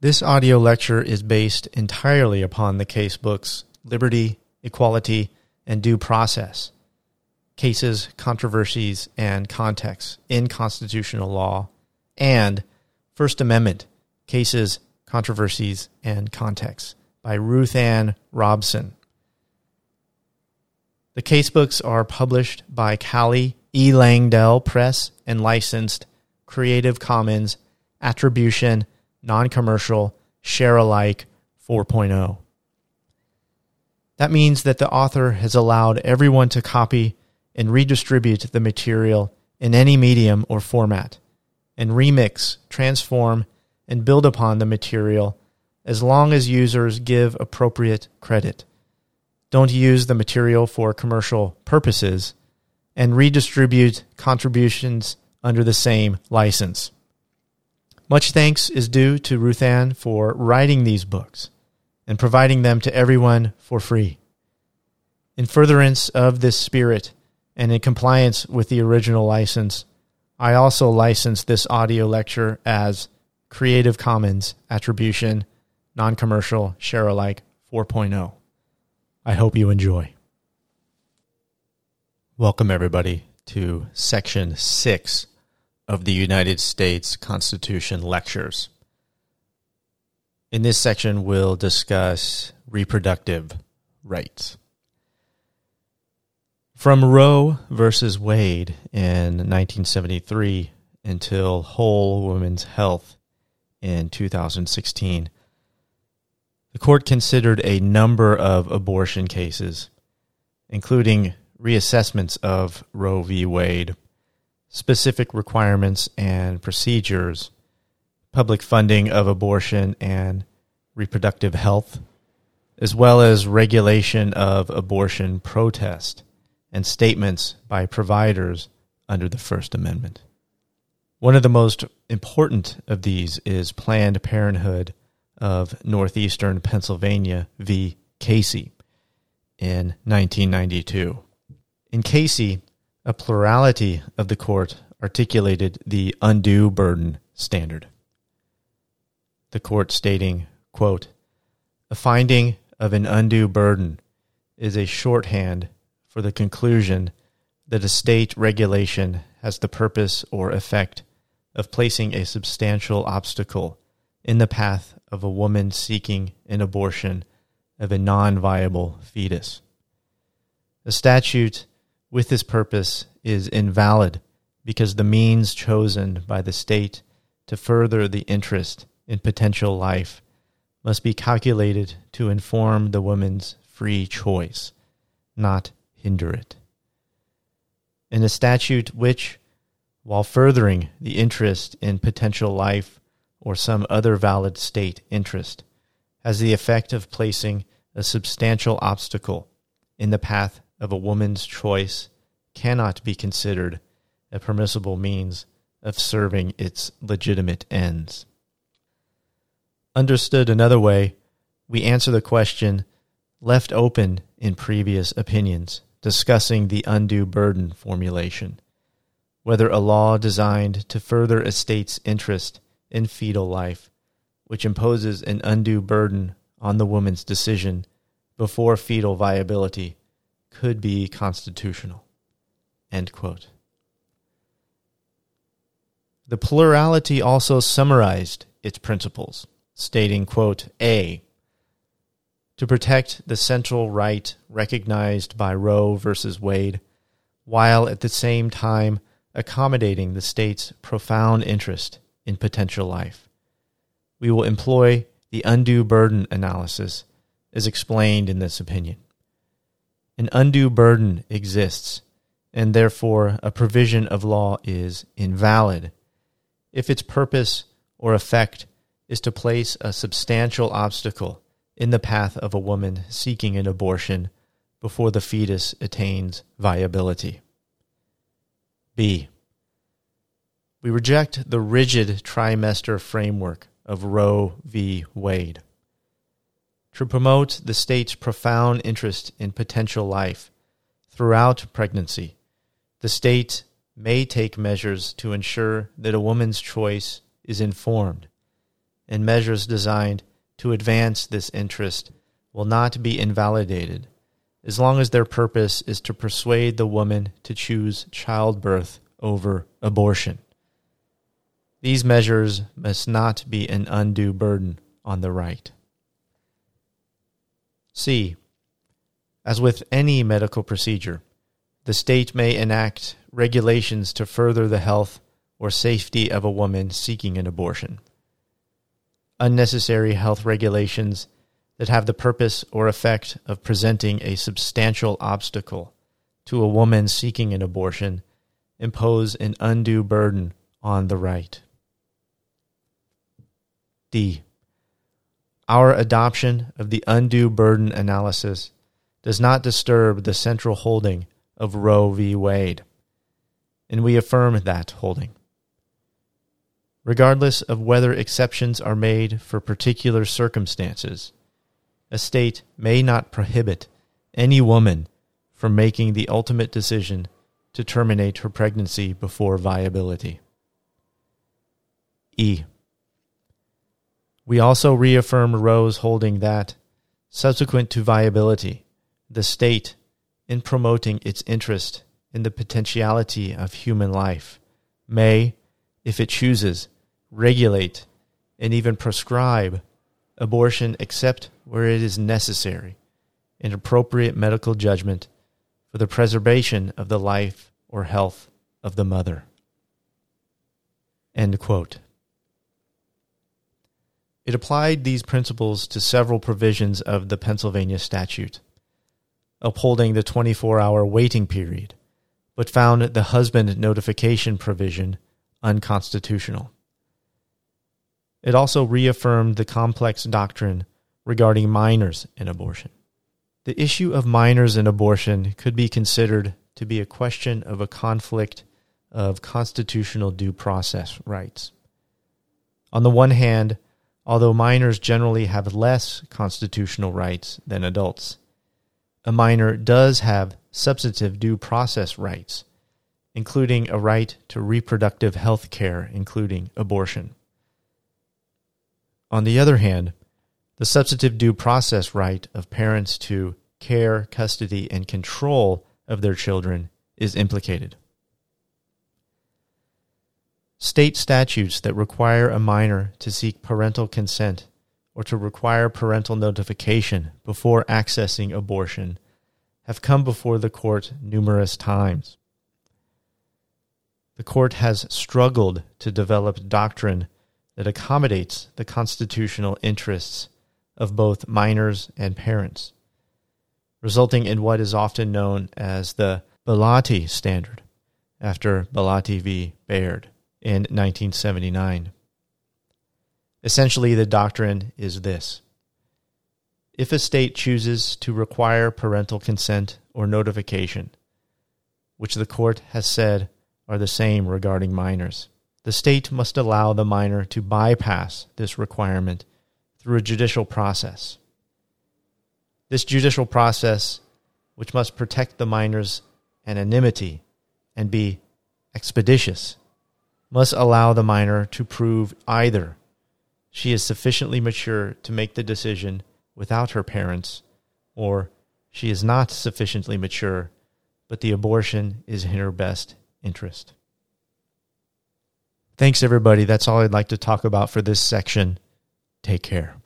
This audio lecture is based entirely upon the casebooks Liberty, Equality, and Due Process Cases, Controversies, and Contexts in Constitutional Law, and First Amendment Cases, Controversies, and Contexts by Ruthann Robson. The casebooks are published by Cali E. Langdell Press and licensed Creative Commons Attribution Non Commercial Share Alike 4.0. That means that the author has allowed everyone to copy and redistribute the material in any medium or format, and remix, transform, and build upon the material as long as users give appropriate credit. Don't use the material for commercial purposes and redistribute contributions under the same license. Much thanks is due to Ruthann for writing these books and providing them to everyone for free. In furtherance of this spirit and in compliance with the original license, I also license this audio lecture as Creative Commons Attribution Non Commercial Share Alike 4.0. I hope you enjoy. Welcome, everybody, to Section 6 of the United States Constitution Lectures. In this section, we'll discuss reproductive rights. From Roe versus Wade in 1973 until Whole Women's Health in 2016, the court considered a number of abortion cases, including reassessments of Roe v. Wade, specific requirements and procedures, public funding of abortion and reproductive health, as well as regulation of abortion protest and statements by providers under the First Amendment. One of the most important of these is Planned Parenthood of Northeastern Pennsylvania v. Casey in 1992. In Casey, a plurality of the court articulated the undue burden standard. The court stating, quote, a finding of an undue burden is a shorthand for the conclusion that a state regulation has the purpose or effect of placing a substantial obstacle in the path of a woman seeking an abortion of a non viable fetus. A statute with this purpose is invalid because the means chosen by the state to further the interest in potential life must be calculated to inform the woman's free choice, not hinder it. In a statute which, while furthering the interest in potential life or some other valid state interest, has the effect of placing a substantial obstacle in the path of a woman's choice cannot be considered a permissible means of serving its legitimate ends. Understood another way, we answer the question left open in previous opinions discussing the undue burden formulation whether a law designed to further a state's interest in fetal life, which imposes an undue burden on the woman's decision before fetal viability, could be constitutional. End quote. The plurality also summarized its principles, stating, quote, A, to protect the central right recognized by Roe versus Wade, while at the same time accommodating the state's profound interest in potential life. We will employ the undue burden analysis as explained in this opinion. An undue burden exists and therefore a provision of law is invalid if its purpose or effect is to place a substantial obstacle in the path of a woman seeking an abortion before the fetus attains viability. B. We reject the rigid trimester framework of Roe v. Wade. To promote the state's profound interest in potential life throughout pregnancy, the state may take measures to ensure that a woman's choice is informed and measures designed to advance this interest will not be invalidated as long as their purpose is to persuade the woman to choose childbirth over abortion. These measures must not be an undue burden on the right. C. As with any medical procedure, the state may enact regulations to further the health or safety of a woman seeking an abortion. Unnecessary health regulations that have the purpose or effect of presenting a substantial obstacle to a woman seeking an abortion impose an undue burden on the right. D. Our adoption of the undue burden analysis does not disturb the central holding of Roe v. Wade, and we affirm that holding. Regardless of whether exceptions are made for particular circumstances, a state may not prohibit any woman from making the ultimate decision to terminate her pregnancy before viability. E. We also reaffirm Roe's holding that, subsequent to viability, the state, in promoting its interest in the potentiality of human life, may, if it chooses, regulate and even prescribe abortion except where it is necessary in appropriate medical judgment for the preservation of the life or health of the mother. End quote. It applied these principles to several provisions of the Pennsylvania statute, upholding the 24 hour waiting period, but found the husband notification provision unconstitutional. It also reaffirmed the complex doctrine regarding minors in abortion. The issue of minors in abortion could be considered to be a question of a conflict of constitutional due process rights. On the one hand, although minors generally have less constitutional rights than adults. A minor does have substantive due process rights, including a right to reproductive health care, including abortion. On the other hand, the substantive due process right of parents to care, custody, and control of their children is implicated. State statutes that require a minor to seek parental consent or to require parental notification before accessing abortion have come before the court numerous times. The court has struggled to develop doctrine that accommodates the constitutional interests of both minors and parents, resulting in what is often known as the Bellotti standard, after Bellotti v. Baird in 1979. Essentially, the doctrine is this if a state chooses to require parental consent or notification, which the court has said are the same regarding minors, the state must allow the minor to bypass this requirement through a judicial process. This judicial process, which must protect the minor's anonymity and be expeditious, must allow the minor to prove either she is sufficiently mature to make the decision without her parents, or she is not sufficiently mature, but the abortion is in her best interest. Thanks, everybody. That's all I'd like to talk about for this section. Take care.